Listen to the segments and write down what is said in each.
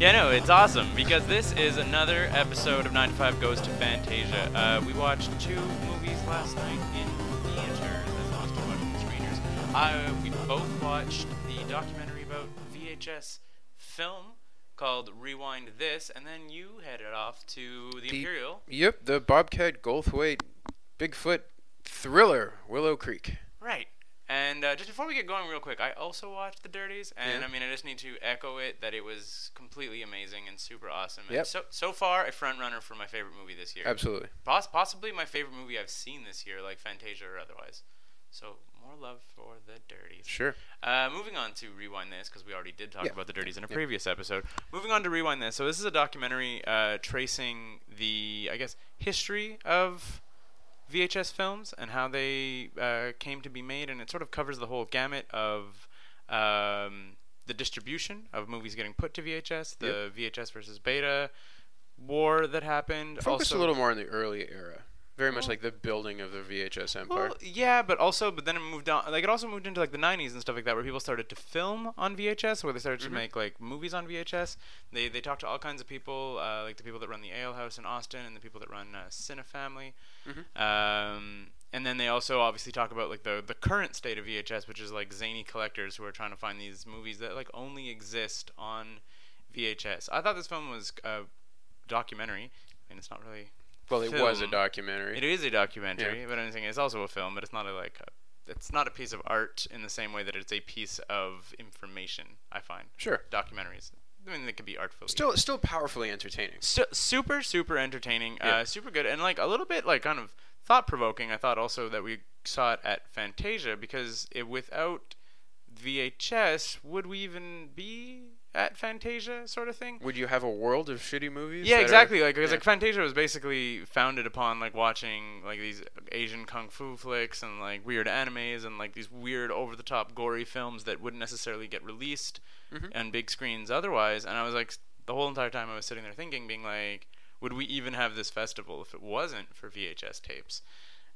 Yeah, no, it's awesome because this is another episode of 9 to 5 Goes to Fantasia. Uh, we watched two movies last night in theaters as opposed to watching the screeners. Uh, we both watched the documentary about VHS film called Rewind This, and then you headed off to the, The- Imperial. Yep, the Bobcat Goldthwait Bigfoot thriller, Willow Creek. Right. And uh, just before we get going, real quick, I also watched The Dirties, and Yeah. I mean, I just need to echo it that it was completely amazing and super awesome. And so so far, a front runner for my favorite movie this year. Absolutely. Poss- possibly my favorite movie I've seen this year, like Fantasia or otherwise. So more love for The Dirties. Sure. Uh, moving on to Rewind This, because we already did talk Yeah. about The Dirties in a Yeah. previous episode. Moving on to Rewind This. So this is a documentary uh, tracing the, I guess, history of VHS films and how they uh, came to be made, and it sort of covers the whole gamut of um, the distribution of movies getting put to VHS, the VHS versus Beta war that happened. Focus also, a little more on the early era. Very much like the building of the VHS empire. Well, yeah, but also, but then it moved on. Like it also moved into like the '90s and stuff like that, where people started to film on VHS, where they started Mhm. to make like movies on VHS. They they talked to all kinds of people, uh, like the people that run the Ale House in Austin and the people that run uh, Cinefamily. Mhm. Um, and then they also obviously talk about like the the current state of VHS, which is like zany collectors who are trying to find these movies that like only exist on VHS. I thought this film was a documentary. I mean, it's not really well, it was a documentary. it is a documentary, but I'm saying it's also a film, but it's not a like a, it's not a piece of art in the same way that it's a piece of information. I find Sure. documentaries. I mean, they could be artfully. Still, still powerfully entertaining. Su- super, super entertaining. Yeah. Uh, super good, and like a little bit like kind of thought provoking. I thought also that we saw it at Fantasia because it, without VHS, would we even be at Fantasia, sort of thing? Would you have a world of shitty movies? Yeah, that are- exactly. Like, because yeah. like Fantasia was basically founded upon like watching like these Asian kung fu flicks and like weird animes and like these weird over the top gory films that wouldn't necessarily get released Mhm. on big screens otherwise. And I was like, the whole entire time I was sitting there thinking, being like, would we even have this festival if it wasn't for VHS tapes?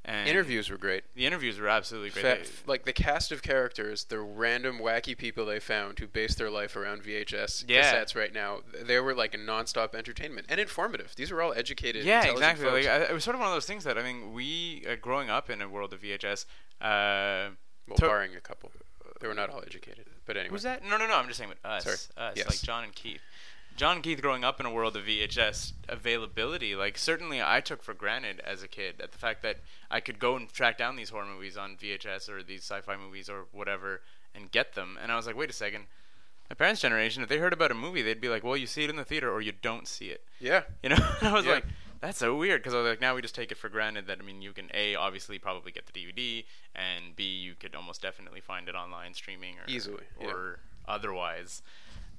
And interviews were great. The interviews were absolutely great. Fa- like the cast of characters, the random wacky people they found who based their life around VHS Yeah. cassettes right now, they were like a nonstop entertainment and informative. These were all educated, yeah, exactly. Like, I, it was sort of one of those things that I mean, we uh, growing up in a world of VHS. Uh, well, to- barring a couple. They were not all educated. But anyway. Who's that? No, no, no. I'm just saying with us. Sorry. Us, Yes. like Jon and Keith. Jon Keith growing up in a world of VHS availability, like certainly I took for granted as a kid at the fact that I could go and track down these horror movies on VHS or these sci-fi movies or whatever and get them. And I was like, wait a second. My parents' generation, if they heard about a movie, they'd be like, well, you see it in the theater or you don't see it. Yeah. You know, and I was Yeah. like, that's so weird because I was like, now we just take it for granted that I mean, you can a obviously probably get the DVD, and b you could almost definitely find it online streaming or Easily, yeah. or otherwise.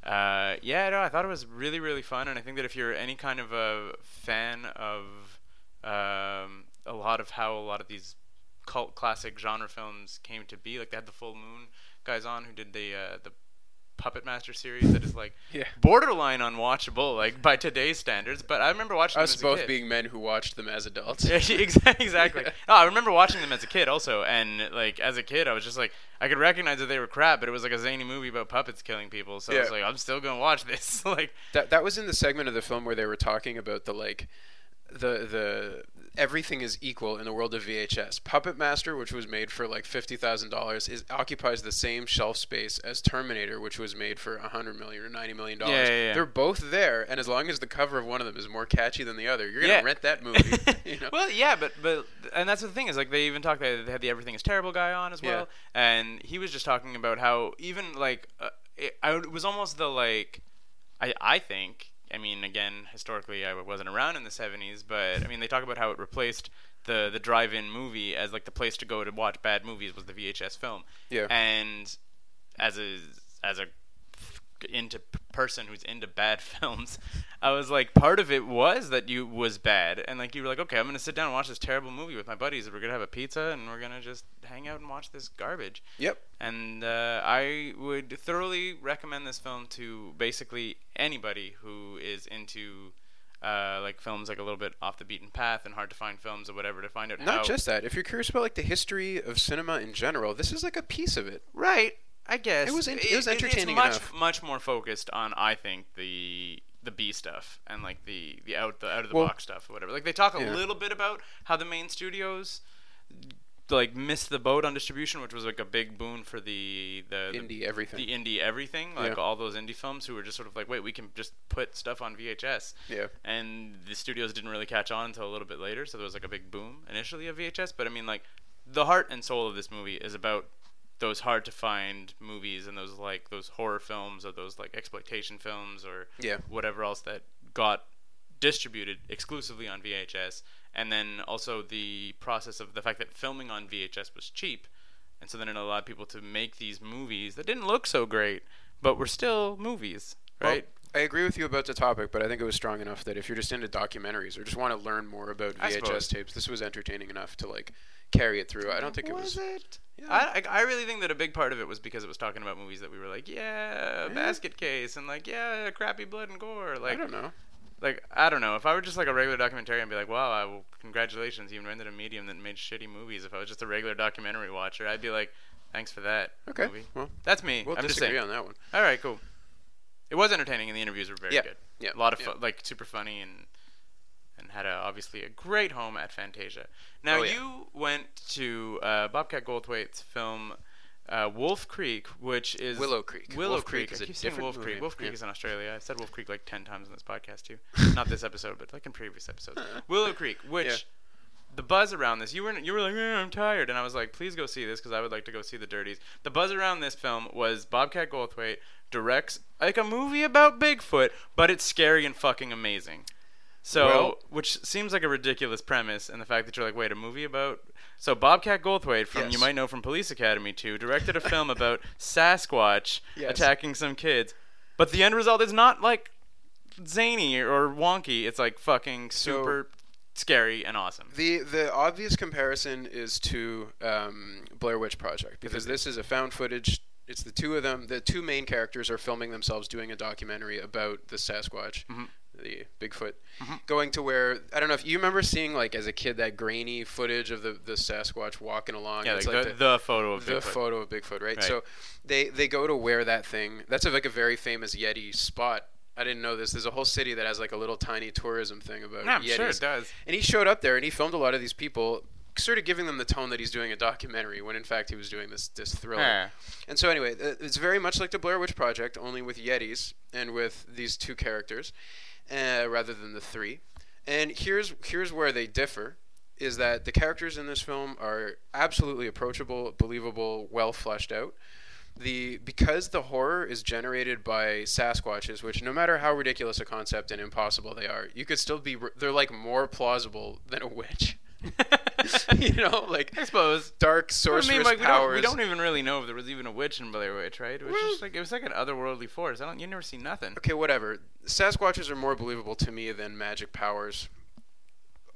Uh, yeah, no, I thought it was really really fun, and I think that if you're any kind of a fan of um, a lot of how a lot of these cult classic genre films came to be, like they had the Full Moon guys on who did the uh, the Puppet Master series that is like Yeah. borderline unwatchable, like by today's standards. But I remember watching Us them as a both being men who watched them as adults. Yeah, exa- exactly. Yeah. No, I remember watching them as a kid also, and like as a kid, I was just like, I could recognize that they were crap, but it was like a zany movie about puppets killing people, so I was like, I'm still gonna watch this. like, That that was in the segment of the film where they were talking about the like the the everything is equal in the world of VHS. Puppet Master, which was made for like fifty thousand dollars, is occupies the same shelf space as Terminator, which was made for a hundred million or ninety million dollars. Yeah, yeah, yeah. They're both there, and as long as the cover of one of them is more catchy than the other, you're gonna rent that movie. you know? well, yeah, but but and that's the thing is like they even talked. They had the Everything Is Terrible guy on as well, and he was just talking about how even like uh, it, I, it was almost the like I I think. I mean, again, historically, I wasn't around in the '70s, but I mean, they talk about how it replaced the the drive-in movie as like the place to go to watch bad movies was the VHS film. Yeah. And as a as a into person who's into bad films, I was like, part of it was that you was bad, and like you were like, okay, I'm gonna sit down and watch this terrible movie with my buddies. We're gonna have a pizza and we're gonna just hang out and watch this garbage. Yep. And uh, I would thoroughly recommend this film to basically anybody who is into. Uh, like films like a little bit off the beaten path and hard to find films or whatever to find out how Not just that. If you're curious about like the history of cinema in general, this is like a piece of it. Right. I guess It was en- it was entertaining it's much, enough. Much more focused on, I think, the the B stuff and like the the out the out of the Well- box stuff or whatever. Like they talk a Yeah. little bit about how the main studios like missed the boat on distribution, which was like a big boon for the the the- Indie everything. the indie everything, like Yeah. all those indie films who were just sort of like, wait, we can just put stuff on VHS. Yeah. And the studios didn't really catch on until a little bit later, so there was like a big boom initially of VHS. But I mean, like, the heart and soul of this movie is about those hard to find movies and those like those horror films or those like exploitation films or Yeah. whatever else that got distributed exclusively on VHS, and then also the process of the fact that filming on VHS was cheap, and so then it allowed people to make these movies that didn't look so great, but were still movies, right? I agree with you about the topic, but I think it was strong enough that if you're just into documentaries or just want to learn more about I VHS suppose. tapes, this was entertaining enough to like carry it through. I don't think it was. it? Yeah. I, I really think that a big part of it was because it was talking about movies that we were like, yeah, Basket Case, and like, yeah, crappy blood and gore. Like, I don't know. like I don't know. If I were just like a regular documentary, I'd be like, wow, I, well, congratulations, you invented a medium that made shitty movies. If I was just a regular documentary watcher, I'd be like, thanks for that. Okay. movie. Well, That's me. we'll I'm just saying. on that one. All right, cool. It was entertaining, and the interviews were very Yeah, good. yeah, a lot of yeah. fun, like super funny, and and had a, obviously a great home at Fantasia. Now Oh, yeah. you went to uh, Bobcat Goldthwait's film. Uh, Wolf Creek, which is Willow Creek. Willow Wolf Creek, Creek is a different Wolf movie. Creek. Wolf Creek Yeah. is in Australia. I've said Wolf Creek like ten times in this podcast too. Not this episode, but like in previous episodes. Willow Creek, which. The buzz around this, you were you were like, eh, I'm tired, and I was like, please go see this because I would like to go see the Dirties. The buzz around this film was Bobcat Goldthwait directs like a movie about Bigfoot, but it's scary and fucking amazing. So, Well- which seems like a ridiculous premise, and the fact that you're like, wait, a movie about. So Bobcat Goldthwait, from you might know from Police Academy 2, directed a film about Sasquatch Yes. attacking some kids, but the end result is not like zany or wonky. It's like fucking So- super scary and awesome. The the obvious comparison is to um, Blair Witch Project because this is a found footage. It's the two of them. The two main characters are filming themselves doing a documentary about the Sasquatch, Mhm. the Bigfoot, Mm-hmm. going to where I don't know if you remember seeing like as a kid that grainy footage of the, the Sasquatch walking along. Yeah, like, It's the, the photo of Bigfoot. the Bigfoot. photo of Bigfoot, right? Right. So they they go to where that thing. That's a, like a very famous Yeti spot. I didn't know this. There's a whole city that has like a little tiny tourism thing about Yeah, I'm Yetis. sure it does. And he showed up there and he filmed a lot of these people, sort of giving them the tone that he's doing a documentary when in fact he was doing this this thriller. Yeah. And so anyway, uh, it's very much like the Blair Witch Project, only with Yetis and with these two characters, uh, rather than the three. And here's here's where they differ, is that the characters in this film are absolutely approachable, believable, well fleshed out. The because the horror is generated by Sasquatches, which no matter how ridiculous a concept and impossible they are, you could still be they're like more plausible than a witch. you know, like I suppose. dark I mean, like, we don't, powers. we don't even really know if there was even a witch in Blair Witch, right? It was Well- just like it was like an otherworldly force. I don't. You never see nothing. okay, whatever. Sasquatches are more believable to me than magic powers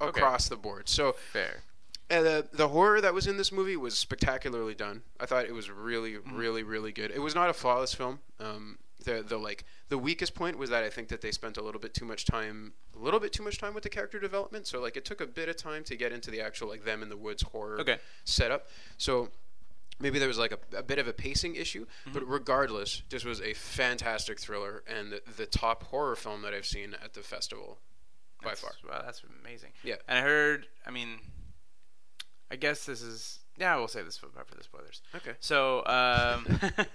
Okay. across the board. So Fair. Uh, the the horror that was in this movie was spectacularly done. I thought it was really, Mm-hmm. really, really good. It was not a flawless film. Um, the the like the weakest point was that I think that they spent a little bit too much time, a little bit too much time with the character development. So like it took a bit of time to get into the actual like them in the woods horror Okay. setup. So maybe there was like a, a bit of a pacing issue, but Mm-hmm. regardless, this was a fantastic thriller and the, the top horror film that I've seen at the festival by far. Wow, that's amazing. Yeah. And I heard. I mean, I guess this is. Yeah, we'll say this for, for the spoilers. Okay. So, um,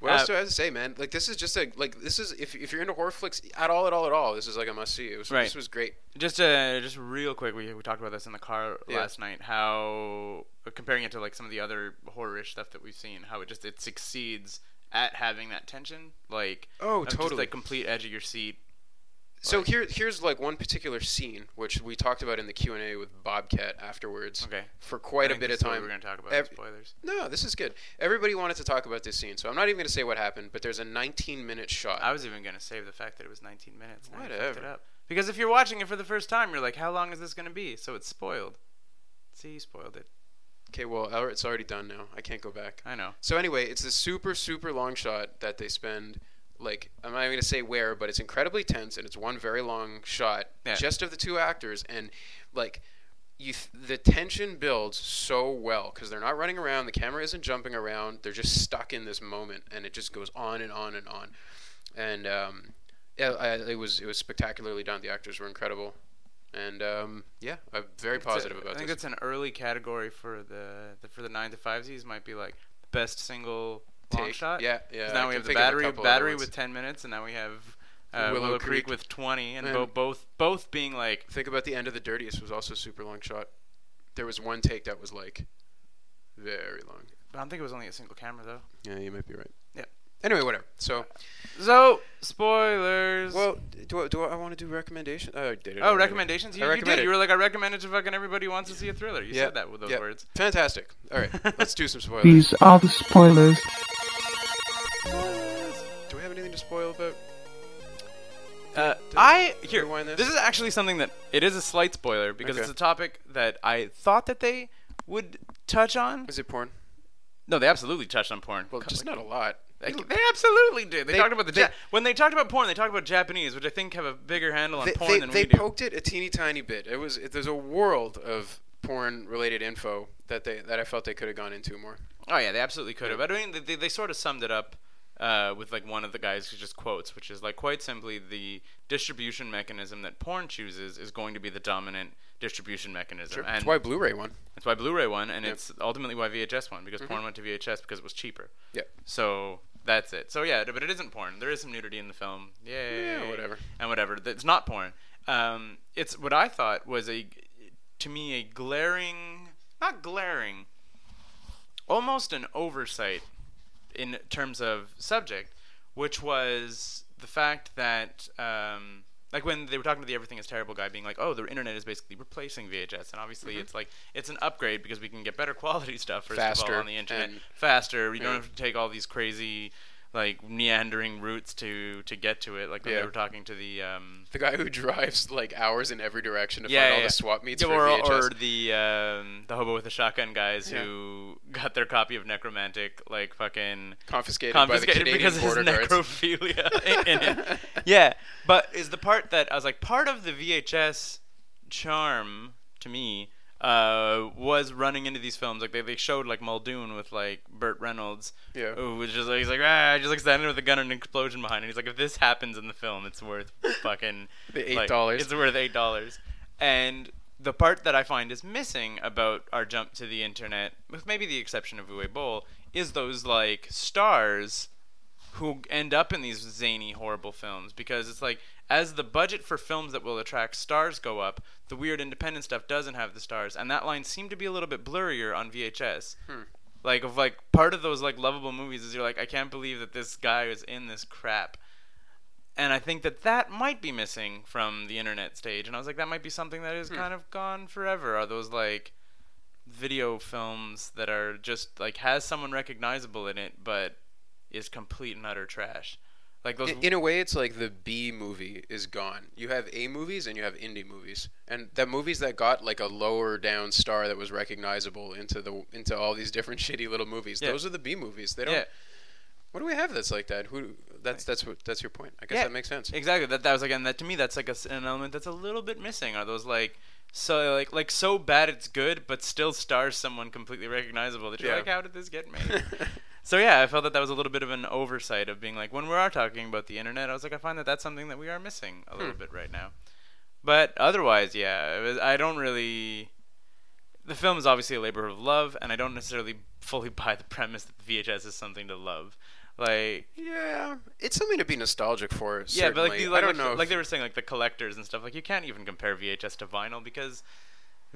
What uh, else do I have to say, man? Like this is just a like this is if, if you're into horror flicks at all, at all, at all, this is like a must see. It was Right. this was great. just uh, just real quick, we we talked about this in the car Yeah. last night. How comparing it to like some of the other horror-ish stuff that we've seen, how it just it succeeds at having that tension, like Oh, of just totally. like complete edge of your seat So Like- here, here's like one particular scene which we talked about in the Q and A with Bobcat afterwards. Okay. For quite I a bit of time. We're gonna talk about Ev- spoilers. No, this is good. Everybody wanted to talk about this scene, so I'm not even going to say what happened. But there's a 19 minute shot. I was even gonna save the fact that it was 19 minutes. Now you fucked Whatever. it up. Because if you're watching it for the first time, you're like, how long is this gonna be? So it's spoiled. See, you spoiled it. okay, well, it's already done now. I can't go back. I know. So anyway, it's a super super long shot that they spend. Like I'm not even gonna say where, but it's incredibly tense, and it's one very long shot Yeah. just of the two actors, and like you, th- the tension builds so well because they're not running around, the camera isn't jumping around, they're just stuck in this moment, and it just goes on and on and on, and um, yeah, I, it was it was spectacularly done. The actors were incredible, and um, yeah, I'm very It's a- positive about this. I think this. it's an early category for the, the for the nine to five Z's. Might be like best single long Take. shot. Yeah, yeah. 'Cause I now can we have the think of a battery battery with 10 minutes, and now we have uh, Willow Willow, Creek. Creek. with 20, and And- bo- both both being like Think about the end of the Dirties was also a super long shot. There was one take that was like very long. But I don't think it was only a single camera though. Yeah, you might be right. Yeah. Anyway, whatever. So, So spoilers. well, do I, do I, want to do recommendations? Oh, I did it. oh, already. recommendations. I You, you did. You were like, I recommend it to fucking everybody who wants to see a thriller. You Yeah, said that with those yeah. words. Fantastic. All right, let's do some spoilers. These are the spoilers. Do we have anything to spoil about? Uh, I here. this? This is actually something that it is a slight spoiler because Okay. it's a topic that I thought that they would touch on. Is it porn? No, they absolutely touched on porn. Well, just like- not a lot. They, they absolutely did. They, They- talked about the they- Ja- when they talked about porn. They talked about Japanese, which I think have a bigger handle on They, porn they, than they we do. They poked it a teeny tiny bit. It was it, there's a world of porn related info that they that I felt they could have gone into more. Oh yeah, they absolutely could have. I mean, they, they sort of summed it up uh, with like one of the guys who just quotes, which is like quite simply the distribution mechanism that porn chooses is going to be the dominant distribution mechanism, Sure. and That's why Blu-ray won. It's why Blu-ray won, and Yep. it's ultimately why VHS won because Mm-hmm. porn went to VHS because it was cheaper. Yeah. So that's it. So yeah, but it isn't porn. There is some nudity in the film. Yay. Yeah, whatever. And whatever. It's not porn. Um, it's what I thought was a, to me, a glaring, not glaring, almost an oversight in terms of subject, which was the fact that. Um, like when they were talking to the everything is terrible guy being like oh the internet is basically replacing vhs and obviously Mm-hmm. it's like it's an upgrade because we can get better quality stuff first of Faster all on the internet faster we don't have to take all these crazy like meandering routes to to get to it like when Yeah. they were talking to the um The guy who drives like hours in every direction to yeah, find yeah, all the swap meets or, or the um, the hobo with the shotgun guys who got their copy of Nekromantik like fucking confiscated, confiscated by the Canadian because of border guards. necrophilia. Yeah, but is the part that I was like part of the VHS charm to me uh, was running into these films like they, they showed like Muldoon with like Burt Reynolds Yeah. who was just like he's like ah just like standing with a gun and an explosion behind it he's like if this happens in the film it's worth fucking The $8. it's worth eight dollars and the part that I find is missing about our jump to the internet with maybe the exception of Uwe Boll is those like stars who end up in these zany, horrible films because it's like as the budget for films that will attract stars go up, the weird independent stuff doesn't have the stars, and that line seemed to be a little bit blurrier on VHS. Hmm. Like of like part of those like lovable movies is you're like I can't believe that this guy is in this crap. And I think that that might be missing from the internet stage, and I was like, that might be something that is Hmm. kind of gone forever. Are those like video films that are just like has someone recognizable in it, but is complete and utter trash. Like those. In, in a way, it's like the B movie is gone. You have A movies and you have indie movies, and the movies that got like a lower down star that was recognizable into the into all these different shitty little movies. Yeah. Those are the B movies. They don't. yeah, What do we have that's like that? Who? That's that's what that's your point. I guess Yeah. that makes sense. exactly. That that was again that to me that's like a an element that's a little bit missing. Are those like so like like so bad it's good, but still stars someone completely recognizable that you're Yeah. like, how did this get made? So yeah, I felt that that was a little bit of an oversight of being like when we are talking about the internet, I was like, I find that that's something that we are missing a little Hmm. bit right now. But otherwise, yeah, it was, I don't really. The film is obviously a labor of love, and I don't necessarily fully buy the premise that VHS is something to love. Like, yeah, it's something to be nostalgic for. yeah, but like, the, like, I don't like, know. like if- they were saying, like the collectors and stuff. Like, you can't even compare VHS to vinyl because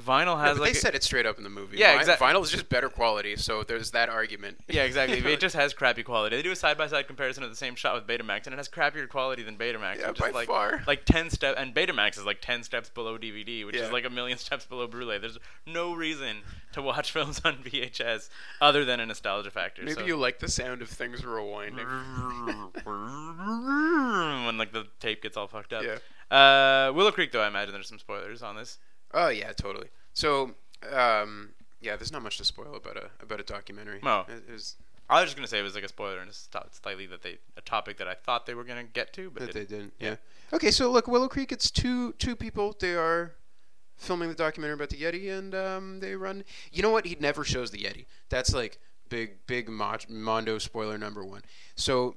Vinyl Yeah, has but like they a- said it straight up in the movie. Yeah, Vi- exact- Vinyl is just better quality, so there's that argument. Yeah, exactly. it just has crappy quality. They do a side by side comparison of the same shot with Betamax, and it has crappier quality than Betamax. Yeah, which by is like, far. Like ten step, and Betamax is like ten steps below DVD, which Yeah. is like a million steps below Blu-ray. There's no reason to watch films on VHS other than a nostalgia factor. Maybe so. you like the sound of things rewinding. when like the tape gets all fucked up. Yeah. Uh, Willow Creek, though, I imagine there's some spoilers on this. Oh yeah, totally. So, um, yeah, there's not much to spoil about a about a documentary. No. It- it was- I was just gonna say it was like a spoiler and it's slightly that they a topic that I thought they were gonna get to, but that they didn't. didn't. Yeah. Okay, so look, Willow Creek. It's two two people. They are filming the documentary about the Yeti, and um, they run. You know what? He never shows the Yeti. That's like big big Mondo spoiler number one. So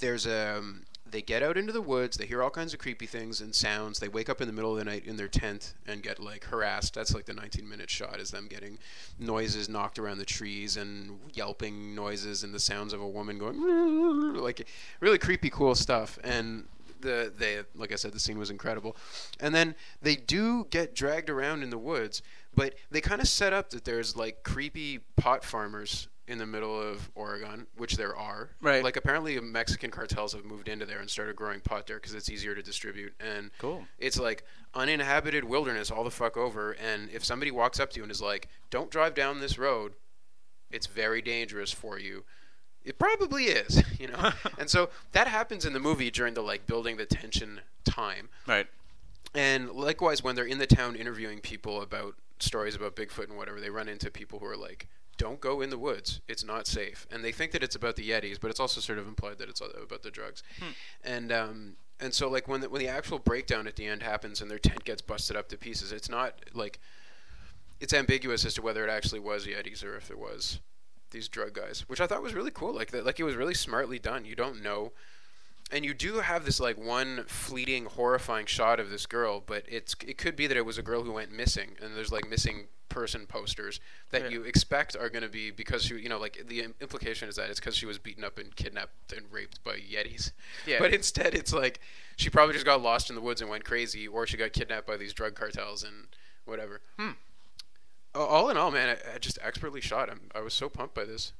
there's a. Um, they get out into the woods. They hear all kinds of creepy things and sounds. They wake up in the middle of the night in their tent and get like harassed. That's like the 19 minute shot is them getting noises knocked around the trees and yelping noises and the sounds of a woman going like really creepy cool stuff. And the they like I said the scene was incredible. And then they do get dragged around in the woods, but they kind of set up that there's like creepy pot farmers in the middle of Oregon, which there are. Right. Like apparently Mexican cartels have moved into there and started growing pot there because it's easier to distribute and Cool. it's like uninhabited wilderness all the fuck over and if somebody walks up to you and is like don't drive down this road it's very dangerous for you it probably is you know and so that happens in the movie during the like building the tension time Right. and likewise when they're in the town interviewing people about stories about bigfoot and whatever they run into people who are like don't go in the woods. It's not safe. And they think that it's about the yetis but it's also sort of implied that it's about the drugs. And um and so like when the, when the actual breakdown at the end happens and their tent gets busted up to pieces it's not like it's ambiguous as to whether it actually was yetis or if it was these drug guys which i thought was really cool. Like that like it was really smartly done. You don't know and you do have this like one fleeting horrifying shot of this girl but it's it could be that it was a girl who went missing and there's like missing person posters that Yeah. you expect are going to be because she you know like the implication is that it's because she was beaten up and kidnapped and raped by yetis Yeah. but instead it's like she probably just got lost in the woods and went crazy or she got kidnapped by these drug cartels and whatever Hmm. All in all man I, I just expertly shot him i was so pumped by this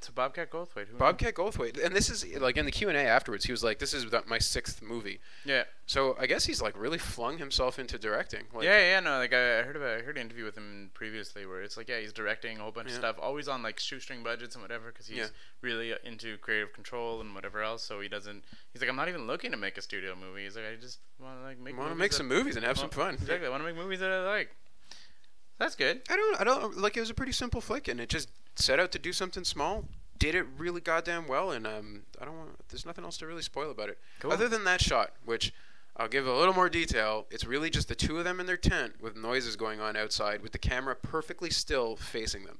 So Bobcat Goldthwait. Who bobcat goldthwait and this is like in the q&a afterwards he was like this is my sixth movie Yeah. so I guess he's like really flung himself into directing. Like, yeah, yeah, no, like I I heard about, I heard an interview with him previously where it's like, yeah, he's directing a whole bunch Yeah. of stuff, always on like shoestring budgets and whatever, because he's Yeah. really uh, into creative control and whatever else. So he doesn't. He's like, I'm not even looking to make a studio movie. He's like, I just want to like make. want to make some movies and have some fun. Exactly, I want to make movies that I like. That's good. I don't. I don't like. It was a pretty simple flick, and it just set out to do something small. Did it really goddamn well, and um, I don't want. There's nothing else to really spoil about it, Cool. other than that shot, which I'll give a little more detail. It's really just the two of them in their tent with noises going on outside, with the camera perfectly still facing them.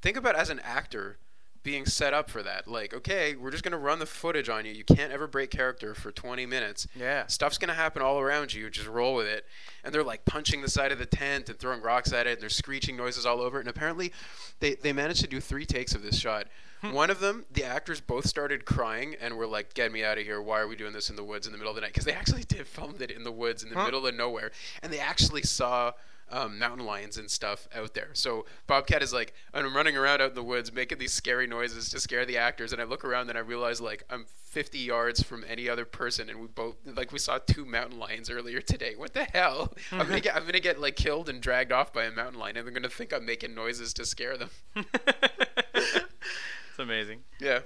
Think about as an actor being set up for that. Like, okay, we're just gonna run the footage on you. You can't ever break character for 20 minutes. Yeah. Stuff's gonna happen all around you. Just roll with it. And they're like punching the side of the tent and throwing rocks at it. And there's screeching noises all over it. And apparently, they they managed to do three takes of this shot. Hmm. One of them, the actors both started crying and were like, "Get me out of here! Why are we doing this in the woods in the middle of the night?" Because they actually did filmed it in the woods in the Huh. middle of nowhere, and they actually saw um, mountain lions and stuff out there. So Bobcat is like, I'm running around out in the woods making these scary noises to scare the actors, and I look around and I realize like I'm 50 yards from any other person, and we both like we saw two mountain lions earlier today. What the hell? I'm gonna get I'm gonna get like killed and dragged off by a mountain lion, and they're gonna think I'm making noises to scare them. it's amazing. Yeah.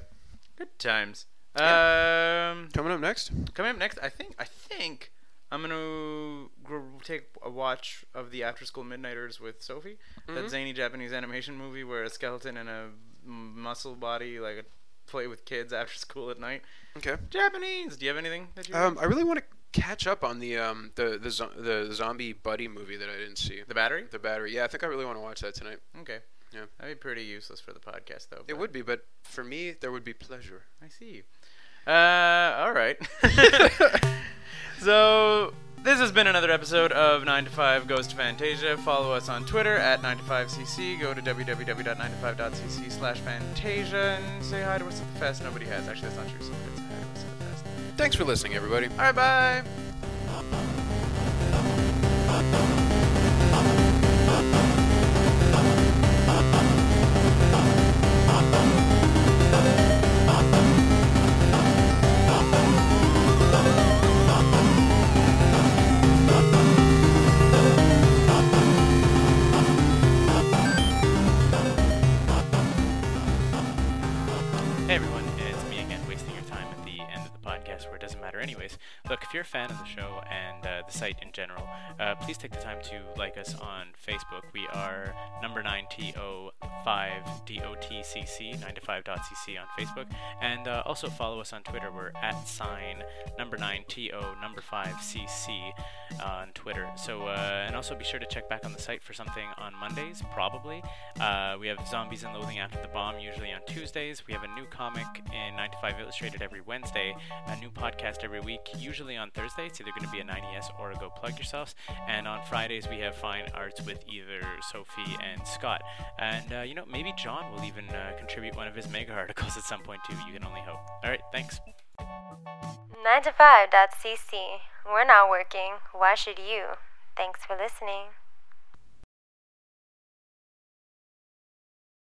Good times. Yeah. Um, Coming up next. coming up next, I think I think I'm gonna gr- take a watch of the After School Midnighters with Sophie. That Mhm. zany Japanese animation movie where a skeleton and a muscle body like play with kids after school at night. Okay. Japanese. Do you have anything that you? Um, I really want to catch up on the um the the, zo- the zombie buddy movie that I didn't see. the battery. The battery. Yeah, I think I really want to watch that tonight. Okay. Yeah. That'd be pretty useless for the podcast, though. It would be, but for me, there would be pleasure. I see. Uh, all right. so this has been another episode of 9 to 5 Goes to Fantasia. Follow us on Twitter at 9to5cc. Go to www.9to5.cc slash Fantasia and say hi to us at the fest. Nobody has. Actually, that's not true. Did say hi to us at the fest. Thanks for listening, everybody. All right, bye. Fan of the show and the site in general, uh, please take the time to like us on Facebook. We are number 9TO5DOTCC, 9to5.cc on Facebook. And uh, also follow us on Twitter. We're at sign number 9TO number 5CC on Twitter. So, uh, and also be sure to check back on the site for something on Mondays, probably. Uh, we have Zombies and Loathing After the Bomb usually on Tuesdays. We have a new comic in 9 to 5 Illustrated every Wednesday, a new podcast every week, usually on Thursday. It's either going to be a 90s or Go Plug Yourselves. And on Fridays, we have Fine Arts with either Sophie and Scott. And, uh, you know, maybe Jon will even uh, contribute one of his mega articles at some point, too. You can only hope. All right, thanks. 9to5.cc. We're not working. Why should you? Thanks for listening.